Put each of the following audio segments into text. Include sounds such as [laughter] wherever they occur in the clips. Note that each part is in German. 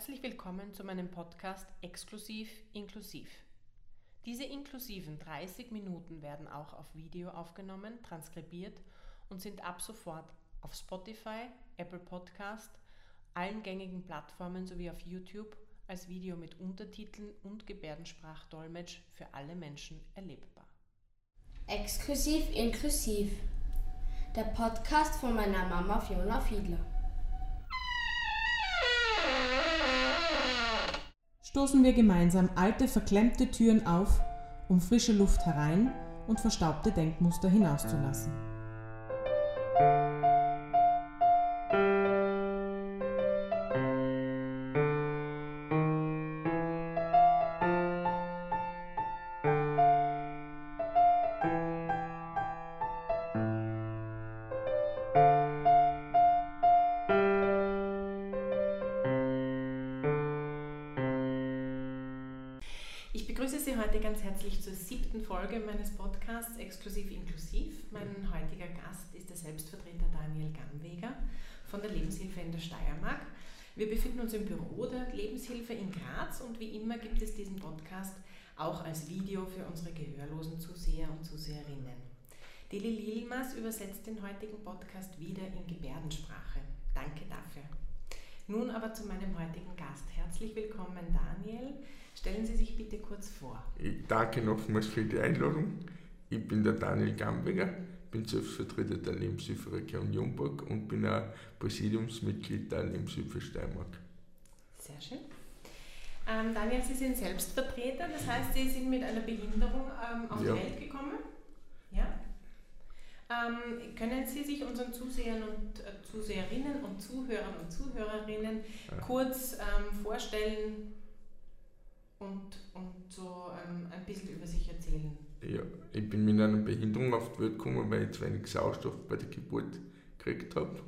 Herzlich willkommen zu meinem Podcast Exklusiv Inklusiv. Diese inklusiven 30 Minuten werden auch auf Video aufgenommen, transkribiert und sind ab sofort auf Spotify, Apple Podcast, allen gängigen Plattformen sowie auf YouTube als Video mit Untertiteln und Gebärdensprachdolmetsch für alle Menschen erlebbar. Exklusiv Inklusiv. Der Podcast von meiner Mama Fiona Fiedler. Stoßen wir gemeinsam alte, verklemmte Türen auf, um frische Luft herein und verstaubte Denkmuster hinauszulassen. Heute ganz herzlich zur siebten Folge meines Podcasts Exklusiv Inklusiv. Mein heutiger Gast ist der Selbstvertreter Daniel Gamweger von der Lebenshilfe in der Steiermark. Wir befinden uns im Büro der Lebenshilfe in Graz und wie immer gibt es diesen Podcast auch als Video für unsere gehörlosen Zuseher und Zuseherinnen. Dili Lilmas übersetzt den heutigen Podcast wieder in Gebärdensprache. Danke dafür. Nun aber zu meinem heutigen Gast. Herzlich willkommen, Daniel. Stellen Sie sich bitte kurz vor. Ich danke nochmals für die Einladung. Ich bin der Daniel Gamberger, bin Selbstvertreter der Lebenshilfe Region Jungburg und bin auch Präsidiumsmitglied der Lebenshilfe Steiermark. Sehr schön. Ähm, Daniel, Sie sind Selbstvertreter, das heißt, Sie sind mit einer Behinderung ähm, auf Ja. die Welt gekommen. Ähm, können Sie sich unseren Zusehern und äh, Zuseherinnen und Zuhörern und Zuhörerinnen Ja. kurz ähm, vorstellen und, und so ähm, ein bisschen über sich erzählen? Ja, ich bin mit einer Behinderung auf die Welt gekommen, weil ich zu wenig Sauerstoff bei der Geburt gekriegt habe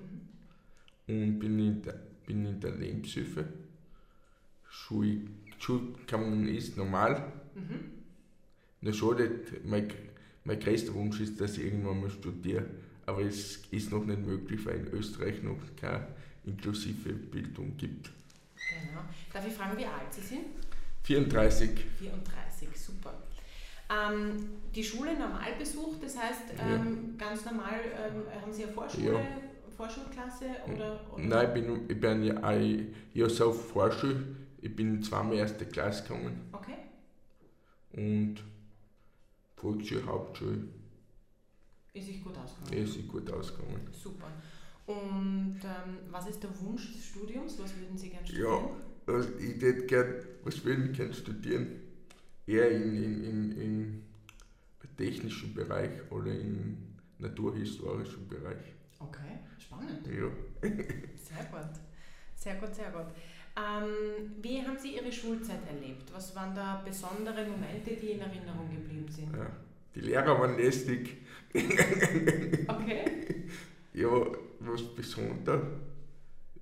Mhm. und bin in der, bin in der Lebenshilfe. Schul, Schulgang ist normal. Mhm. Nur schade, mein, mein größter Wunsch ist, dass ich irgendwann mal studiere. Aber es ist noch nicht möglich, weil in Österreich noch keine inklusive Bildung gibt. Genau. Darf ich fragen, wie alt Sie sind? 34. 34, super. Ähm, die Schule normal besucht, das heißt ähm, ganz normal, ähm, haben Sie eine Vorschule, Ja. Vorschulklasse oder? oder? Nein, ich bin, ich bin ja, auch- ja so auf Vorschule. Ich bin zweimal erste Klasse gegangen Okay. und Volksschule, Hauptschule. Ist sich gut ausgegangen. Ist gut ausgegangen. Super. Und ähm, was ist der Wunsch des Studiums? Was würden Sie gerne Ja, studieren? also ich hätte gern, was würde ich gerne studieren? Eher in, in, in, in technischen Bereich oder im naturhistorischen Bereich. Okay, spannend. Ja. Sehr gut. Sehr gut, sehr gut. Ähm, wie haben Sie Ihre Schulzeit erlebt? Was waren da besondere Momente, die in Erinnerung geblieben sind? ja. Die Lehrer waren lästig. [laughs] Okay. Ja, was besonders?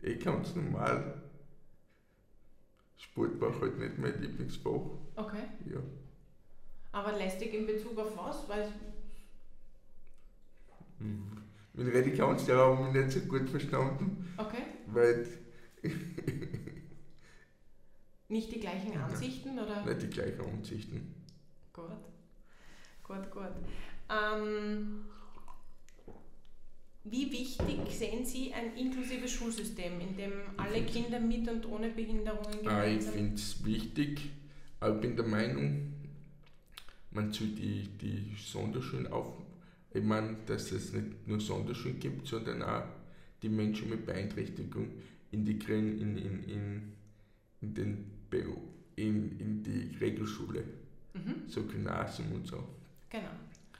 Ich ganz normal. Sport war halt nicht mein Lieblingsfach. Okay. Ja. Aber lästig in Bezug auf was? Weil Mit Redikanzler haben wir nicht so gut verstanden, Okay. weil [laughs] Nicht die gleichen Ansichten oder? nicht die gleichen Ansichten. Gut. Gut, gut. Ähm, wie wichtig sehen Sie ein inklusives Schulsystem, in dem alle Kinder mit und ohne Behinderungen Ah, ich gemeinsam... finde es wichtig, ich bin der Meinung, man soll die, die Sonderschulen auf. Ich meine, dass es nicht nur Sonderschulen gibt, sondern auch die Menschen mit Beeinträchtigung integrieren in, in, in, in, den Beru- in, in die Regelschule, Mhm, so Gymnasium und so. genau.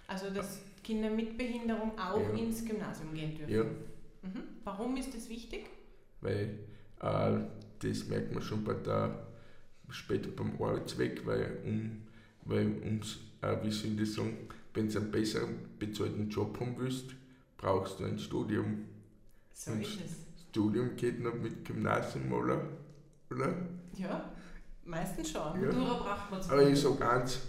Also, dass Kinder mit Behinderung auch Ja. ins Gymnasium gehen dürfen. Ja, Mhm. Warum ist das wichtig? weil äh, das merkt man schon bei der, später beim Arbeitsweg, weil um, weil ums, äh, wie soll ich das sagen, wenn du einen besseren bezahlten Job haben willst, brauchst du ein Studium. So Und- ist es. Studium geht noch mit Gymnasium, oder? oder? Ja, meistens schon. Ja. Braucht man Aber ich sage eins,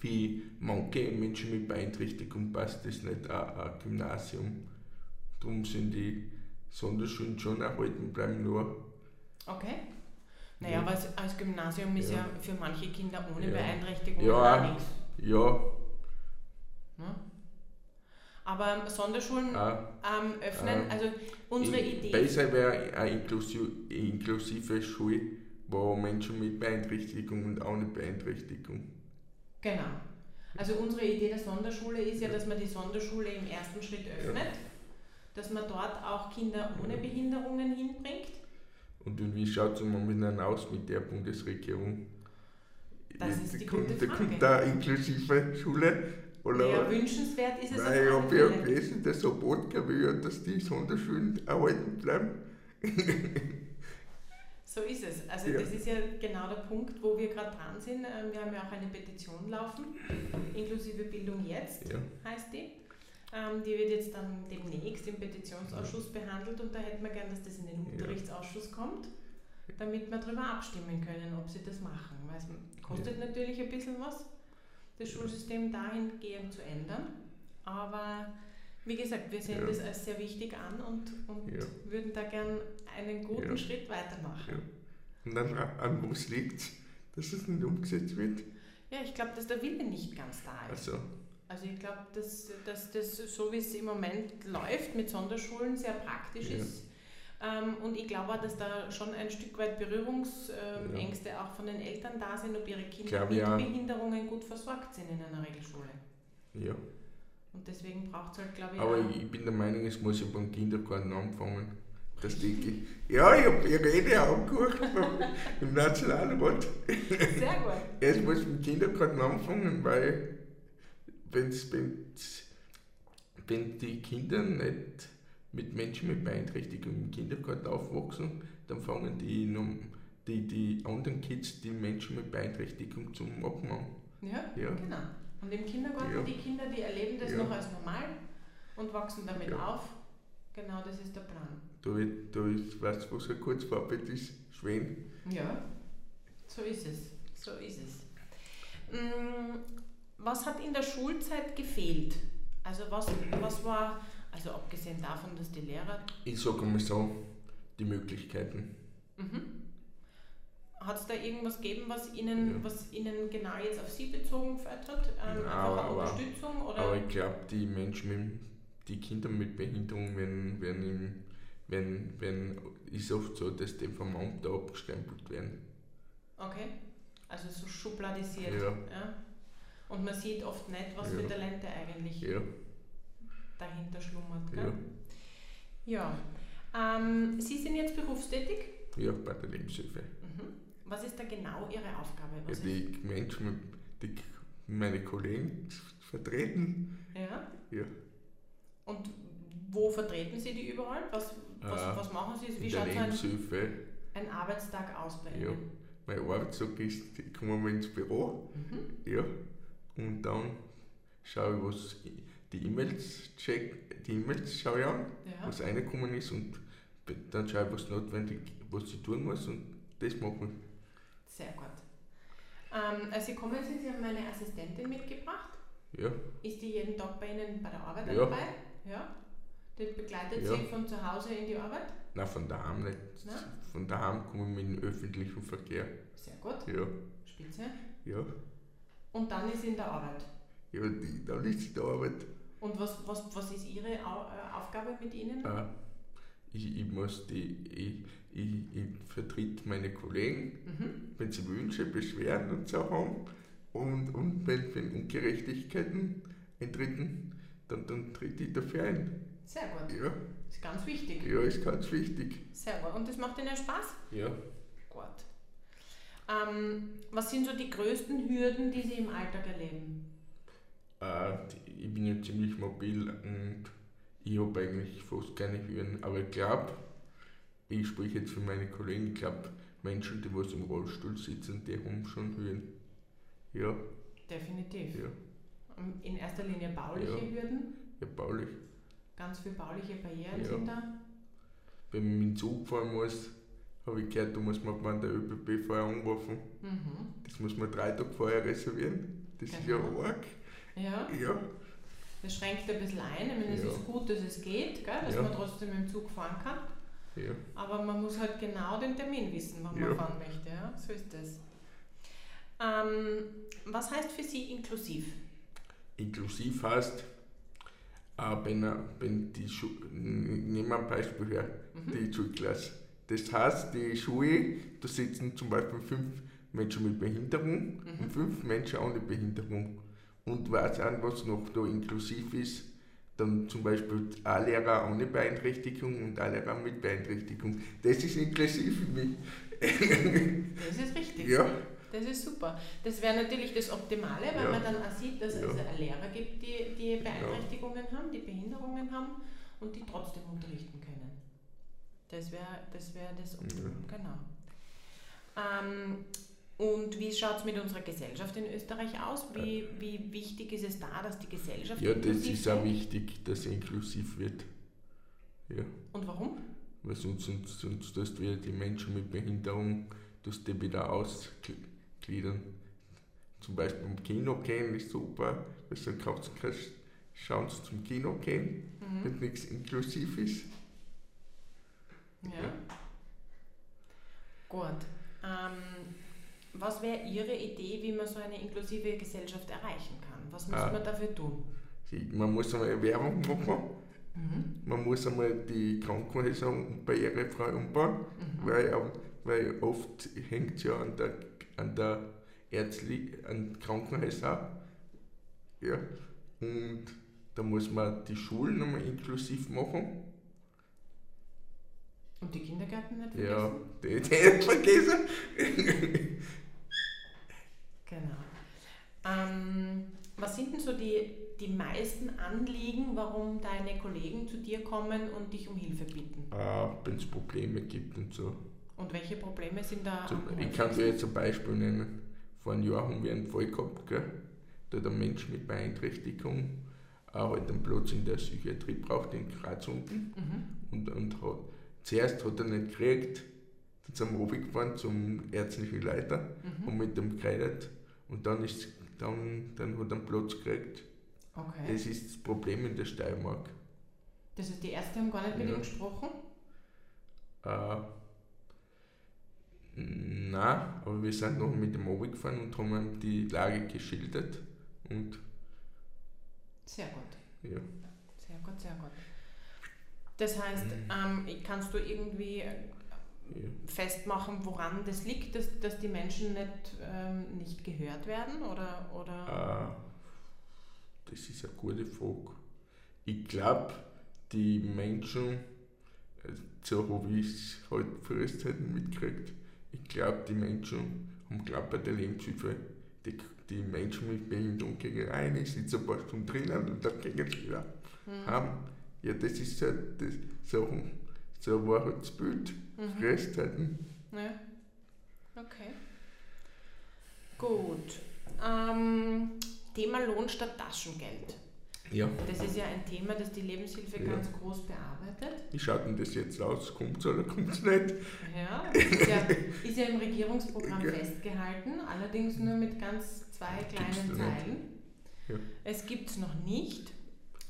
für manche Menschen mit Beeinträchtigung passt das nicht auch ein Gymnasium. Darum sind die Sonderschulen schon erhalten bleiben nur. Okay. Naja, Ja. aber als, Gymnasium ist Ja. ja für manche Kinder ohne Ja. Beeinträchtigung Ja. nichts. Ja, Ne? Aber Sonderschulen auch. ähm, öffnen, Ah. also unsere In- Idee. Besser wäre eine inklusive, inklusive Schule, wo Menschen mit Beeinträchtigung und ohne Beeinträchtigung. Genau. Also unsere Idee der Sonderschule ist ja, dass man die Sonderschule im ersten Schritt öffnet, dass man dort auch Kinder ohne Behinderungen hinbringt. Und wie schaut es momentan aus mit der Bundesregierung? Das ist die gute da Frage. kommt da inklusive Schule. Oder Ja, wünschenswert ist es Nein, ich habe ja gelesen, dass Sobotka will ja, dass die Sonderschulen erhalten bleiben. [laughs] So ist es. Also Ja. das ist ja genau der Punkt, wo wir gerade dran sind. Ähm, Wir haben ja auch eine Petition laufen, inklusive Bildung jetzt Ja, heißt die. Ähm, Die wird jetzt dann demnächst im Petitionsausschuss behandelt und da hätten wir gern, dass das in den. Unterrichtsausschuss kommt, damit wir darüber abstimmen können, ob sie das machen. Weil es kostet natürlich ein bisschen was, das Schulsystem dahingehend zu ändern. Aber wie gesagt, wir sehen Ja. das als sehr wichtig an und, und Ja. würden da gern einen guten Ja. Schritt weitermachen. Und dann an was liegt dass es nicht umgesetzt wird? Ja, ich glaube, dass der Wille nicht ganz da ist. Also, Also ich glaube, dass, dass das so wie es im Moment läuft mit Sonderschulen sehr praktisch ist. Ähm, und ich glaube auch, dass da schon ein Stück weit Berührungsängste auch von den Eltern da sind, ob ihre Kinder Glaub mit. Behinderungen gut versorgt sind in einer Regelschule. ja. Und deswegen braucht es halt, glaube ich, Aber ich, ich bin der Meinung, es muss ja beim Kindergarten anfangen. Das denke ich. Ja, ich habe die Rede angehört [laughs] im Nationalrat. sehr gut. [laughs] Es muss im Kindergarten anfangen, weil wenn's, wenn's, wenn die Kinder nicht mit Menschen mit Beeinträchtigung im Kindergarten aufwachsen, dann fangen die, die, die anderen Kids die Menschen mit Beeinträchtigung zum Mobben an. Ja, Ja. genau. Und im Kindergarten, Ja. die Kinder, die erleben das Ja. noch als normal und wachsen damit Ja. auf. Genau, das ist der Plan. Da ist, weißt du, was ein Kurzvorbild ist? Schwen. Ja, so ist es. So ist es. Mm, Was hat in der Schulzeit gefehlt? Also was, was war, also abgesehen davon, dass die Lehrer, Ich sage mal so, die Möglichkeiten. mhm. Hat es da irgendwas gegeben, was Ihnen, Ja. was Ihnen genau jetzt auf Sie bezogen gefällt hat? Ähm, Ja, einfach aber- Unterstützung oder? Aber ich glaube, die Menschen, mit, die Kinder mit Behinderung werden, werden, im, werden, werden, ist oft so, dass die vom Amt da abgestempelt werden. okay, also so schubladisiert. Ja. Ja. Und man sieht oft nicht, was Ja. für Talente eigentlich Ja, dahinter schlummert. ja, Gell? Ja. Ähm, Sie sind jetzt berufstätig. ja, bei der Lebenshilfe. Mhm. Was ist da genau Ihre Aufgabe? Ja, Was ist, die Menschen, die, meine Kollegen vertreten. ja? Ja. Und wo vertreten Sie die überall? Was, was, Äh, was machen Sie? Wie schaut ein, ein Arbeitstag aus bei Ja. Ihnen? Mein Arbeitstag ist, ich komme mal ins Büro. Mhm. Ja, und dann schaue ich, was die E-Mails check, die E-Mails schaue ich an, Ja. was reingekommen ist und dann schaue ich, was notwendig, was ich tun muss und das mache ich. Sehr gut. Ähm, als Sie kommen sind, Sie haben meine Assistentin mitgebracht. Ja, Ist die jeden Tag bei Ihnen bei der Arbeit Ja. dabei? Ja. Die begleitet Ja. Sie von zu Hause in die Arbeit? nein, von daheim nicht. Na? Von daheim komme ich mit dem öffentlichen Verkehr. Sehr gut. Ja, Spitze. ja, Und dann ist sie in der Arbeit. ja, die, dann ist die Arbeit. Und was, was, was ist Ihre äh, Aufgabe mit Ihnen? Äh, ich, ich muss die, ich, ich, ich vertritt meine Kollegen, Mhm. wenn sie Wünsche, Beschwerden und so haben und, und wenn, wenn Ungerechtigkeiten eintreten, dann, dann tritt ich dafür ein. Sehr gut. Ja, Ist ganz wichtig. ja, ist ganz wichtig. Sehr gut. Und das macht Ihnen Spaß? Ja, Gut. Ähm, was sind so die größten Hürden, die Sie im Alltag erleben? äh, ich bin ja ziemlich mobil und ich habe eigentlich fast keine Hürden, aber ich glaube, ich spreche jetzt für meine Kollegen, ich glaube, Menschen, die was im Rollstuhl sitzen, die haben schon Hürden. Ja, Definitiv. ja, Ähm, In erster Linie bauliche Ja. Hürden. ja, baulich. Ganz viele bauliche Barrieren Ja. sind da. Wenn man mit dem Zug fahren muss, habe ich gehört, da muss man beim der ÖBB vorher anrufen. Mhm. Das muss man drei Tage vorher reservieren. Das ist ja Genau. arg. Ja, Ja, das schränkt ein bisschen ein. Ich meine, es Ja. ist gut, dass es geht, gell? dass Ja. man trotzdem im Zug fahren kann. Ja. Aber man muss halt genau den Termin wissen, wann man fahren möchte. Ja? So ist das. Ähm, was heißt für Sie inklusiv? Inklusiv heißt, äh, wenn, er- wenn die Schu nehmen wir ein Beispiel her, die Schulklasse. Das heißt, die Schule, da sitzen zum Beispiel fünf Menschen mit Behinderung und fünf Menschen ohne Behinderung. Und weiß auch, was noch da inklusiv ist, dann zum Beispiel ein Lehrer ohne Beeinträchtigung und ein Lehrer mit Beeinträchtigung. Das ist inklusiv für mich. Das ist richtig. Ja, Das ist super. Das wäre natürlich das Optimale, weil Ja. man dann auch sieht, dass Ja. es Lehrer gibt, die, die Beeinträchtigungen haben, die Behinderungen haben und die trotzdem unterrichten können. Das wäre das, wär das Optimum, genau. Ähm, und wie schaut es mit unserer Gesellschaft in Österreich aus? Wie, wie wichtig ist es da, dass die Gesellschaft ja das ist auch wichtig, dass es inklusiv wird. Ja. Und warum? Weil sonst, sonst, sonst tust du die Menschen mit Behinderung tust die wieder ausgliedern. Zum Beispiel im Kino gehen ist super, weil dann kannst du Chance zum Kino gehen, Mhm. wenn nichts inklusiv ist. Ja. Gut. Was wäre Ihre Idee, wie man so eine inklusive Gesellschaft erreichen kann? Was muss Ah. man dafür tun? Man muss einmal Werbung machen, Mhm. man muss einmal die Krankenhäuser barrierefrei umbauen, weil, ähm, weil oft hängt es ja an der, an der Ärztli an Krankenhäusern. Ja. Und da muss man die Schulen nochmal inklusiv machen. Und die Kindergärten nicht Ja, vergessen? die, die [laughs] nicht vergessen. Genau. Ähm, was sind denn so die, die meisten Anliegen, warum deine Kollegen zu dir kommen und dich um Hilfe bitten? Ah, Wenn es Probleme gibt und so. Und welche Probleme sind da Zum, ich kann dir jetzt ein Beispiel nennen. Vor einem Jahr haben wir einen Fall gehabt, gell? da hat ein Mensch mit Beeinträchtigung auch halt einen Platz in der Psychiatrie braucht, in Graz unten. Mhm. Und, und hat, zuerst hat er nicht gekriegt, dann sind wir runtergefahren zum ärztlichen Leiter Mhm. und mit dem geredet und dann, ist, dann, dann hat er einen Platz gekriegt. Okay. Das ist das Problem in der Steiermark. Das heißt, die Ärzte haben gar nicht mit Ja. ihm gesprochen? Äh, Nein, aber wir sind noch mit dem runtergefahren und haben ihm die Lage geschildert. Und Sehr gut. ja, Sehr gut, sehr gut. Das heißt, ähm, kannst du irgendwie. Festmachen, woran das liegt, dass, dass die Menschen nicht, ähm, nicht gehört werden? Oder, oder Äh, das ist eine gute Frage. Ich glaube, die Menschen, äh, so habe ich es halt Frühzeiten mitgekriegt, ich glaube, die Menschen haben glaubt bei der Lebenshilfe, die, die Menschen mit Behinderung gehen rein, ich sitze ein paar Stunden drinnen und dann gehen sie wieder Mhm. Ja, das ist halt das, so, so war halt das Bild. Mhm. Frühzeiten. Ja. Okay. Gut. Ähm, Thema Lohn statt Taschengeld. Ja. Das ist ja ein Thema, das die Lebenshilfe Ja. ganz groß bearbeitet. Wie schaut denn das jetzt aus? Kommt es oder kommt es nicht? Ja, [laughs] ist ja, ist ja im Regierungsprogramm Ja. festgehalten, allerdings nur mit ganz zwei kleinen. Zeilen. Ja. Es gibt es noch nicht.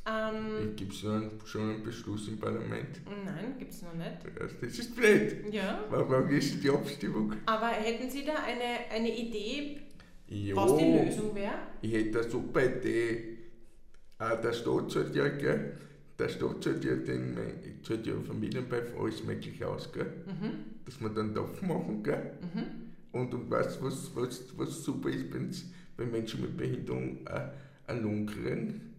Ähm, Gibt es schon, einen Beschluss im Parlament? nein, gibt es noch nicht. Das ist blöd. Ja, Warum ist die Abstimmung? aber hätten Sie da eine, eine Idee, Ja, was die Lösung wäre? ich hätte eine super Idee. Auch der Staat zahlt ja, gell? Der Staat zahlt ja, den, zahlt ja Familienbeif alles Mögliche aus, gell? Mhm, Dass wir dann Topf machen, gell? mhm. Und, und weißt du, was, was, was super ist, wenn Menschen mit Behinderung äh, einen Lohn kriegen?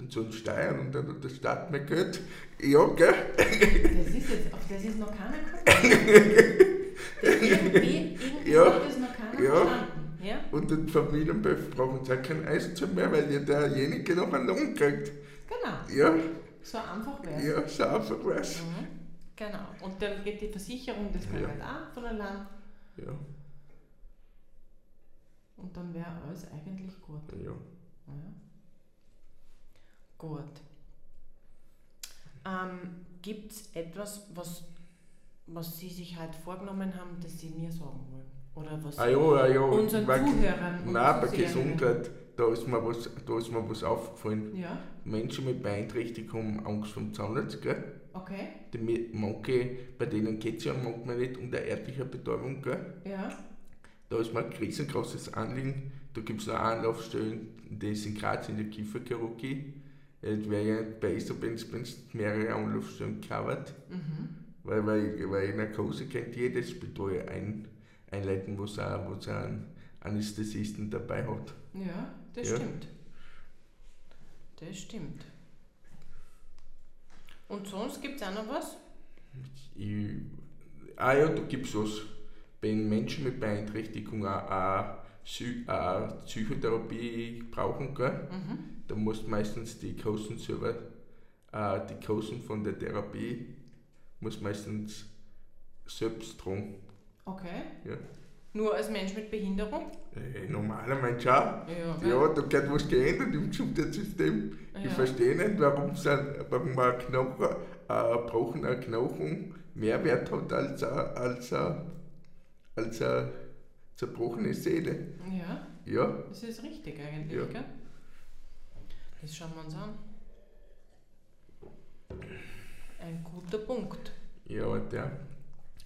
Dann zahlen sie Steuern und dann hat der Staat mehr Geld. Ja, gell? Das ist jetzt, auf das ist noch keiner gekommen. [laughs] Irgendwie irgendwie Ja, hat das noch keiner ja. verstanden. Ja? Und den Familienbeif brauchen sie auch kein Eisen mehr, weil ja derjenige noch einen Lohn kriegt. Genau, Ja, so einfach wäre es. ja, so einfach was. Mhm. Genau. Und dann geht die Versicherung das Ja. Geld auch von allein. Ja, Und dann wäre alles eigentlich gut. ja. Ja. Gut. Ähm, Gibt es etwas, was, was Sie sich halt vorgenommen haben, das Sie mir sagen wollen? Oder was Ah ja, ah ja. unseren bei- Zuhörern Nein, bei Gesundheit, da ist, mir was, da ist mir was aufgefallen. Ja. Menschen mit Beeinträchtigung haben Angst vom Zahnarzt, gell? Okay. Die, manche, bei denen geht es ja manchmal nicht um der örtliche Betäubung, gell? Ja. Da ist mir ein riesengroßes Anliegen. Da gibt es noch Anlaufstellen, die ist in Graz in der Kieferchirurgie. Es wäre ja nicht besser, wenn es mehrere Anlaufstellen covert. Mhm. Weil, weil, weil in Narkose kennt jedes Spital ein, einleiten, wo es auch, auch einen Anästhesisten dabei hat. Ja, das Ja. stimmt. Das stimmt. Und sonst gibt es auch noch was? Ich, ah ja, da gibt es was. Wenn Menschen mit Beeinträchtigung auch, auch, Psy- auch Psychotherapie brauchen, gell? Mhm. da musst meistens die Kosten selber, äh, die Kosten von der Therapie, muss meistens selbst tragen. Okay. Ja. Nur als Mensch mit Behinderung? Äh, normaler Mensch auch. Ja. Ja, da geht was geändert im Gesundheitssystem. Ich Ja. verstehe nicht, warum, sein, warum ein Knochen, ein gebrochener Knochen mehr Wert hat als eine, als eine, als eine zerbrochene Seele. Ja, Ja, das ist richtig eigentlich, Ja. gell? Das schauen wir uns an. Ein guter Punkt. ja, aber der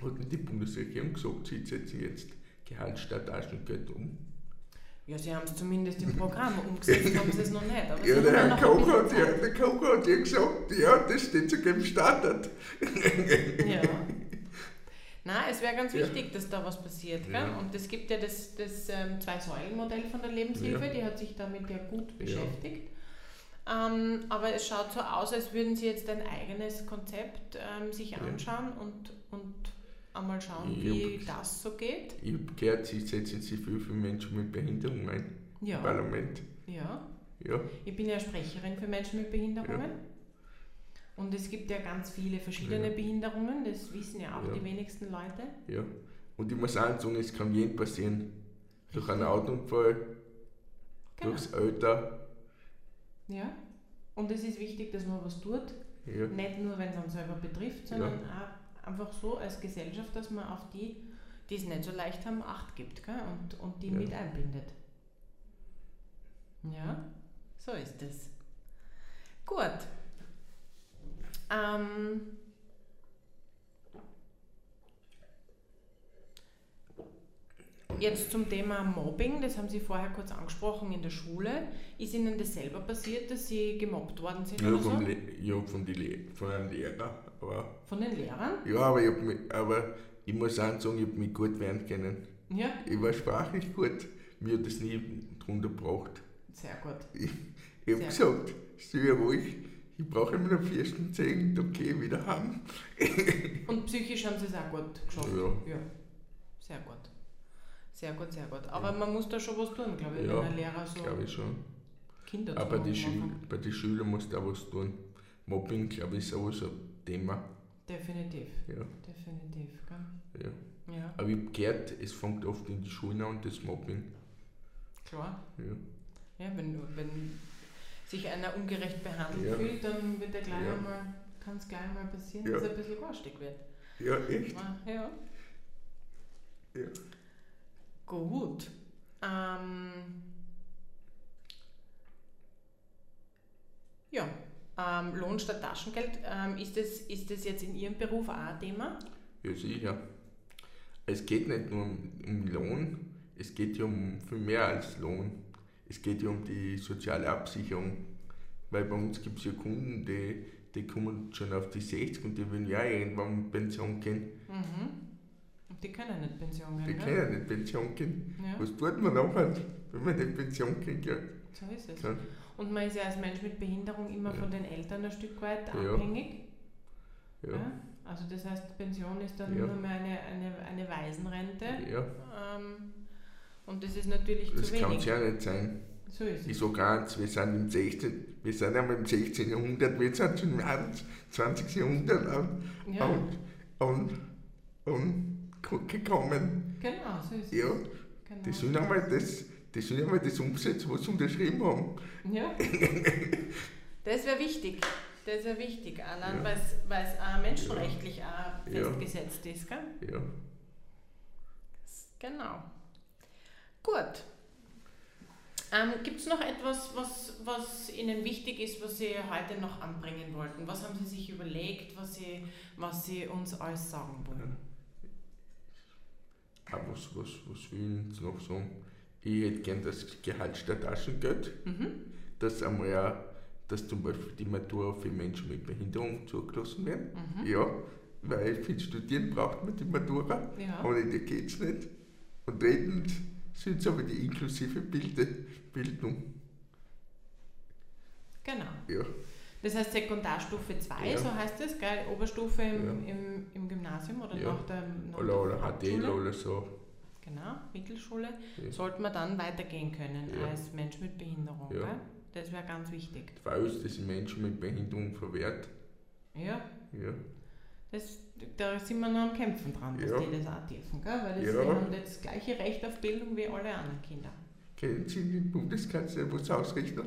hat nicht die Bundesregierung gesagt, sie setzen jetzt Gehalt statt Taschengeld um. Ja, sie haben es zumindest im Programm umgesetzt, [laughs] haben sie es noch nicht. Aber Ja, der Herr Koch hat, ja, der Koch hat ja gesagt, ja, das steht sogar im Standard. Ja. [laughs] Nein, es wäre ganz Ja. wichtig, dass da was passiert. Gell? Ja. Und es gibt ja das, das ähm, Zwei-Säulen-Modell von der Lebenshilfe, Ja. die hat sich damit ja gut beschäftigt. Ähm, aber es schaut so aus, als würden sie jetzt ein eigenes Konzept ähm, sich Ja. anschauen und, und einmal schauen, Ja, wie aber- das so geht. Ich habe gehört, sie setzen sich viel für Menschen mit Behinderung ein im Ja, Parlament. ja. Ja, Ich bin ja Sprecherin für Menschen mit Behinderungen. Und es gibt ja ganz viele verschiedene Ja. Behinderungen, das wissen ja auch Ja. die wenigsten Leute. ja. Und ich muss auch sagen, es kann jedem passieren. Durch einen. Autounfall, Genau. durchs Alter. Ja. Und es ist wichtig, dass man was tut. Ja, Nicht nur, wenn es einen selber betrifft, sondern auch einfach so als Gesellschaft, dass man auf die, die es nicht so leicht haben, Acht gibt gell? Und, und die mit einbindet. Ja, so ist es. Gut. Ähm, Jetzt zum Thema Mobbing, das haben Sie vorher kurz angesprochen in der Schule. Ist Ihnen das selber passiert, dass Sie gemobbt worden sind ja, oder so? vom Le ja von, die von einem Lehrer. Aber, Von den Lehrern? ja, aber ich, mich, aber ich muss auch sagen, ich habe mich gut wehren können. Ja, Ich war sprachlich gut. Mir hat das nie drunter gebracht. sehr gut. Ich habe Sehr gesagt, stell ruhig, ich brauche immer noch vier Stunden zehn, dann gehe ich wieder heim. [laughs] Und psychisch haben Sie es auch gut geschafft? Ja. ja. Sehr gut. Sehr gut, sehr gut. Aber man muss da schon was tun, glaube ich, Ja, wenn ein Lehrer so Glaube ich schon. Kinder Aber die Schül bei den Schülern muss da was tun. Mobbing, glaube ich, ist auch so ein Thema. Definitiv, Ja, definitiv. Gell? ja. Ja, Aber ich habe gehört, es fängt oft in die Schulen an, das Mobbing. klar. Ja. Ja, wenn, wenn sich einer ungerecht behandelt Ja. fühlt, dann wird er gleich Ja. einmal, kann es gleich einmal passieren, Ja. dass er ein bisschen garstig wird. ja, echt? Ja. Ja. Gut. Ähm, ja, ähm, Lohn statt Taschengeld, ähm, ist, das, ist das jetzt in Ihrem Beruf auch ein Thema? Ja, sicher. Es geht nicht nur um, um Lohn, es geht ja um viel mehr als Lohn. Es geht ja um die soziale Absicherung. Weil bei uns gibt es ja Kunden, die, die kommen schon auf die 60 und die wollen ja irgendwann in Pension gehen. Mhm. Die können nicht Pension Die gehen, können gell? ja nicht Pension gehen. Ja, Was tut man nachher, wenn man nicht Pension kriegt? Ja, so ist es. kann. Und man ist ja als Mensch mit Behinderung immer Ja. von den Eltern ein Stück weit Ja. abhängig. ja, Ja. Also das heißt, Pension ist dann Ja. nur mehr eine, eine, eine Waisenrente. ja. Ähm, und das ist natürlich Das zu kann wenig. es ja nicht sein. So ist Ich es. sage eins, wir sind im 16. Wir sind einmal im 16. Jahrhundert, wir sind schon im 20. Jahrhundert an. Ja, und, und, und gekommen. genau, so ist es. Ja, Genau. die sollen einmal das, die sollen einmal das umsetzen, was sie unterschrieben haben. Ja. [laughs] Das wäre wichtig. Das wäre wichtig, allein Ja. weil es auch menschenrechtlich auch Ja. festgesetzt ist. Gell? Ja, Genau. Gut. Ähm, Gibt es noch etwas, was, was Ihnen wichtig ist, was Sie heute noch anbringen wollten? Was haben Sie sich überlegt, was Sie, was Sie uns alles sagen wollen? Auch was, was, was will ich noch sagen? Ich hätte gern das Gehalt statt Taschengeld. Mhm. Dass einmal auch, dass zum Beispiel die Matura für Menschen mit Behinderung zugelassen werden. Mhm. Ja, weil für Studieren braucht man die Matura. Ja. Ohne die geht es nicht. Und drittens sind es aber die inklusive Bilde, Bildung. Genau. Ja, Das heißt Sekundarstufe 2, Ja. so heißt es, gell? Oberstufe im, Ja. im, im Gymnasium oder Ja. nach der, nach oder, der oder HTL oder so. Genau, Mittelschule. Ja. Sollte man dann weitergehen können als Mensch mit Behinderung. Ja. Gell? Das wäre ganz wichtig. Zwar ist das Menschen mit Behinderung verwehrt. Ja, Ja, das, da sind wir noch am Kämpfen dran, dass Ja. die das auch dürfen. Gell? Weil das, Ja. die haben das gleiche Recht auf Bildung wie alle anderen Kinder. kennen Sie den Bundeskanzler was ausrichten?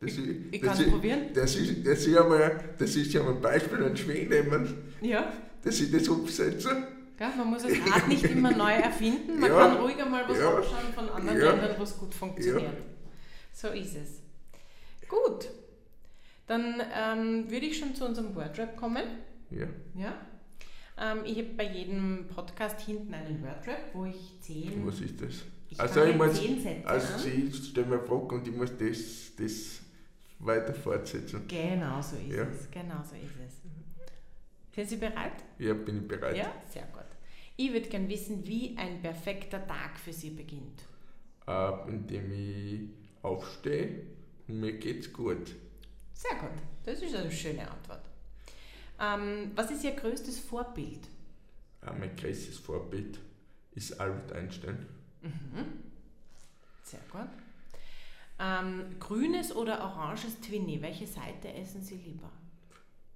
Das, Ich, ich kann es probieren. das, ist, das, ist ja mal, das ist ja mal ein Beispiel an Schweden nehmen, Ja, dass ich das umsetze. gell? man muss das Rad nicht immer neu erfinden. Man Ja. kann ruhiger mal was Ja. anschauen von anderen Ja. Ländern, wo es gut funktioniert. So ist es. Gut, dann ähm, würde ich schon zu unserem Wordrap kommen. Ja, Ja? Ähm, ich habe bei jedem Podcast hinten einen Wordrap, wo ich zehn, was ist das? ich Also ich muss- zehn Sätze Also an. Sie stellen mir eine Frage und ich muss das, das weiter fortsetzen. Genau so ist Ja. es. Genau so ist es. Sind Sie bereit? Ja, bin ich bereit. Ja, sehr gut. Ich würde gerne wissen, wie ein perfekter Tag für Sie beginnt. Äh, indem ich aufstehe und mir geht's gut. Sehr gut. Das ist eine schöne Antwort. Ähm, was ist Ihr größtes Vorbild? Äh, mein größtes Vorbild ist Albert Einstein. Mhm. Sehr gut. Ähm, grünes oder oranges Twinny? Welche Seite essen Sie lieber?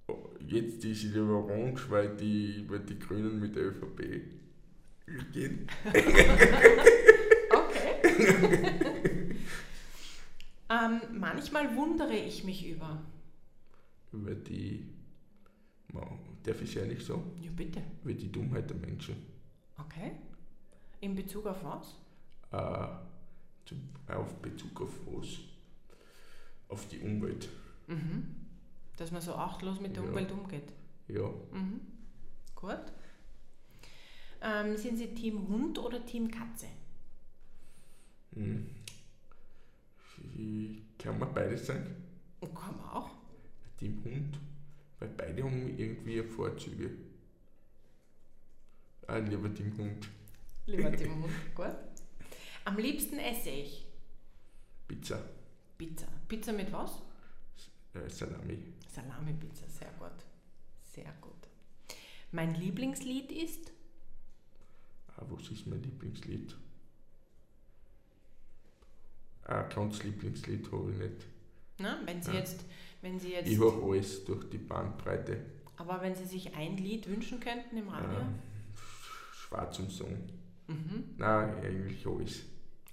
Oh, Jetzt ist sie lieber orange, weil die, weil die Grünen mit der ÖVP gehen. Okay. [laughs] ähm, manchmal wundere ich mich über. Über die, Wow, darf ich ehrlich sagen, Ja, bitte. über die Dummheit der Menschen. Okay. In Bezug auf was? Äh, auf Bezug auf was? Auf die Umwelt. Mhm. Dass man so achtlos mit der Ja. Umwelt umgeht. Ja, Mhm. Gut. Ähm, sind Sie Team Hund oder Team Katze? hm. Ich, kann man beides sein? Kann man auch. Team Hund, weil beide haben irgendwie Vorzüge. Ah, lieber Team Hund. Lieber [laughs] Team Hund. Gut. Am liebsten esse ich Pizza, Pizza. Pizza mit was? äh, Salami. Salami-Pizza, sehr gut. Sehr gut. Mein Lieblingslied ist? Ah, was ist mein Lieblingslied? Ah, ganz Lieblingslied habe ich nicht. Na, wenn Sie Ja. jetzt, wenn Sie jetzt, Ich höre alles durch die Bandbreite. aber wenn Sie sich ein Lied wünschen könnten im Radio? Ähm, schwarz und Song. Mhm. Nein, eigentlich alles.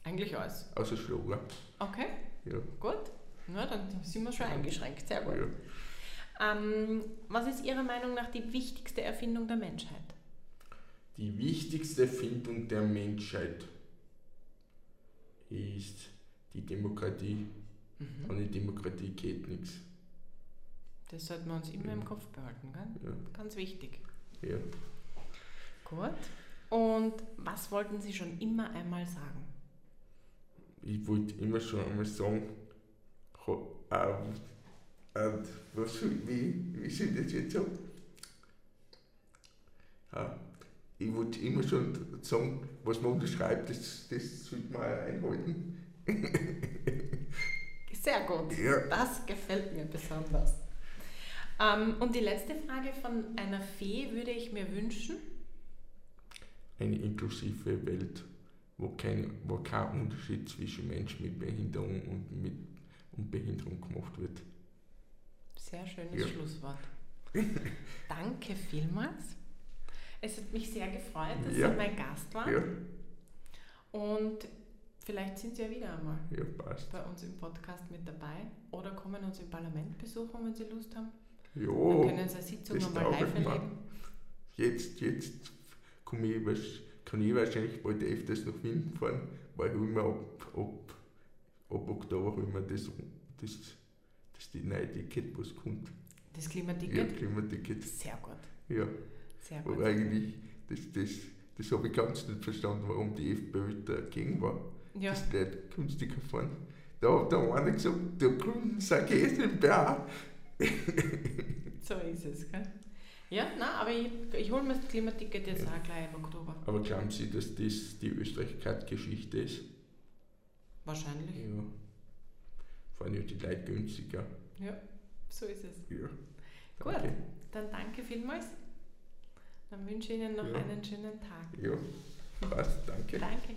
Eigentlich alles. Außer Schlager. Okay, Ja. gut. Na, dann sind wir schon eingeschränkt. Sehr gut. ja. Ähm, was ist Ihrer Meinung nach die wichtigste Erfindung der Menschheit? Die wichtigste Erfindung der Menschheit ist die Demokratie. Mhm. Ohne Demokratie geht nichts. Das sollten wir uns immer im Kopf behalten, gell? Ja. Ganz wichtig. Ja. Gut. Und was wollten Sie schon immer einmal sagen? Ich wollte immer schon einmal sagen, ho- ähm, und was soll, wie, wie soll ich das jetzt sagen? Ja, ich wollte immer schon sagen, was man unterschreibt, das, das sollte man einhalten. [laughs] Sehr gut. Ja. Das gefällt mir besonders. Ähm, und die letzte Frage von einer Fee würde ich mir wünschen. Eine inklusive Welt, wo kein, wo kein Unterschied zwischen Menschen mit Behinderung und mit und Behinderung gemacht wird. Sehr schönes Ja. Schlusswort. [laughs] Danke vielmals. Es hat mich sehr gefreut, dass Ja. Sie mein Gast waren. Ja, Und vielleicht sind Sie ja wieder einmal ja, bei uns im Podcast mit dabei oder kommen uns im Parlament besuchen, wenn Sie Lust haben. Ja, können Sie eine Sitzung taugt live erleben. jetzt, jetzt komm ich, kann ich wahrscheinlich bald öfters nach Wien fahren, weil ich immer ab, ab ab Oktober immer das, das, das die neue Ticket, was kommt. Das Ja, Klimaticket? Klimaticket. Sehr gut. Ja, Sehr gut. aber eigentlich, das, das, das habe ich ganz nicht verstanden, warum die FPÖ dagegen war. Ja, Das Leute günstiger fahren. Da hat der eine gesagt, der Grünen sind GmbH. [laughs] so ist es. Gell? Ja, nein, aber ich, ich hole mir das Klimaticket jetzt auch gleich im Oktober. Aber glauben Sie, dass das die Österreichkeit-Geschichte ist? Wahrscheinlich. Ja. Fahren ja die Leute günstiger. Ja, so ist es. Ja. Gut. Danke. Dann danke vielmals. Dann wünsche ich Ihnen noch Ja. einen schönen Tag. Ja, passt, danke. Danke.